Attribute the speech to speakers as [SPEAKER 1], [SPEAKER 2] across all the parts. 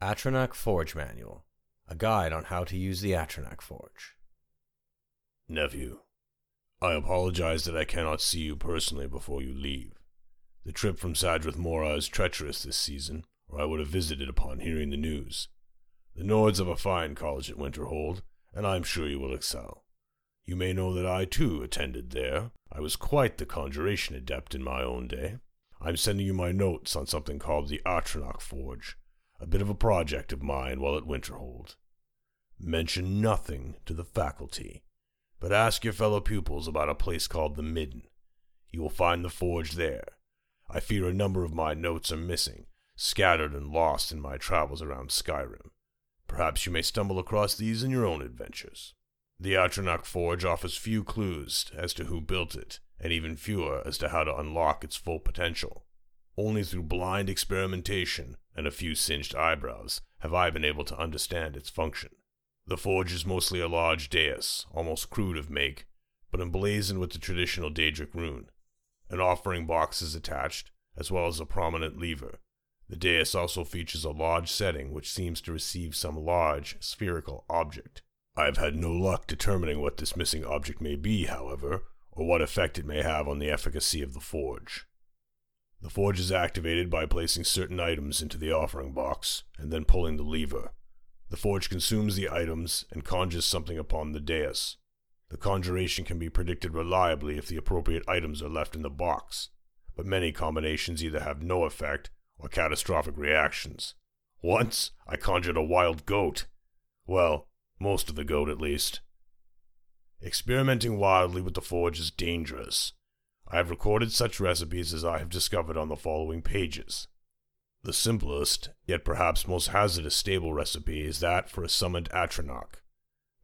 [SPEAKER 1] Atronach Forge Manual A guide on how to use the Atronach Forge.
[SPEAKER 2] Nephew, I apologize that I cannot see you personally before you leave. The trip from Sadrith Mora is treacherous this season, or I would have visited upon hearing the news. The Nords have a fine college at Winterhold, and I am sure you will excel. You may know that I too attended there. I was quite the conjuration adept in my own day. I'm sending you my notes on something called the Atronach Forge, a bit of a project of mine while at Winterhold. Mention nothing to the faculty, but ask your fellow pupils about a place called the Midden. You will find the forge there. I fear a number of my notes are missing, scattered and lost in my travels around Skyrim. Perhaps you may stumble across these in your own adventures. The Atronach Forge offers few clues as to who built it, and even fewer as to how to unlock its full potential. Only through blind experimentation and a few singed eyebrows have I been able to understand its function. The forge is mostly a large dais, almost crude of make, but emblazoned with the traditional Daedric rune. An offering box is attached, as well as a prominent lever. The dais also features a large setting which seems to receive some large, spherical object. I have had no luck determining what this missing object may be, however, or what effect it may have on the efficacy of the forge. The forge is activated by placing certain items into the offering box and then pulling the lever. The forge consumes the items and conjures something upon the dais. The conjuration can be predicted reliably if the appropriate items are left in the box, but many combinations either have no effect or catastrophic reactions. Once, I conjured a wild goat. Well, most of the goat at least. Experimenting wildly with the forge is dangerous. I have recorded such recipes as I have discovered on the following pages. The simplest, yet perhaps most hazardous stable recipe is that for a summoned Atronach.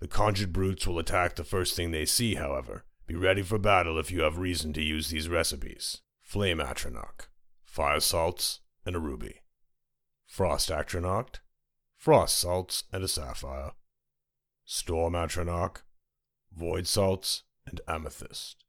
[SPEAKER 2] The conjured brutes will attack the first thing they see, however. Be ready for battle if you have reason to use these recipes. Flame Atronach, fire salts, and a ruby. Frost Atronach, frost salts and a sapphire. Storm Atronach, void salts and amethyst.